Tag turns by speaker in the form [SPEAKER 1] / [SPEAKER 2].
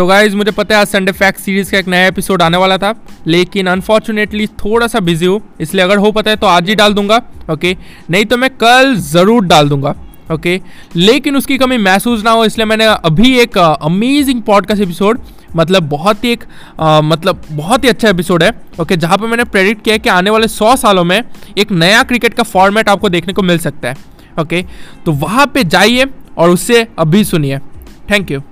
[SPEAKER 1] तो गाइज़ मुझे पता है आज संडे फैक्ट सीरीज़ का एक नया एपिसोड आने वाला था लेकिन अनफॉर्चुनेटली थोड़ा सा बिज़ी हूँ इसलिए अगर हो पता है तो आज ही डाल दूँगा ओके नहीं तो मैं कल ज़रूर डाल दूँगा ओके लेकिन उसकी कमी महसूस ना हो इसलिए मैंने अभी एक अमेजिंग पॉडकास्ट एपिसोड मतलब बहुत ही एक आ, मतलब बहुत ही अच्छा एपिसोड है ओके जहाँ पर मैंने प्रेडिक्ट किया है कि आने वाले सौ सालों में एक नया क्रिकेट का फॉर्मेट आपको देखने को मिल सकता है ओके तो वहाँ पे जाइए और उससे अभी सुनिए। Thank you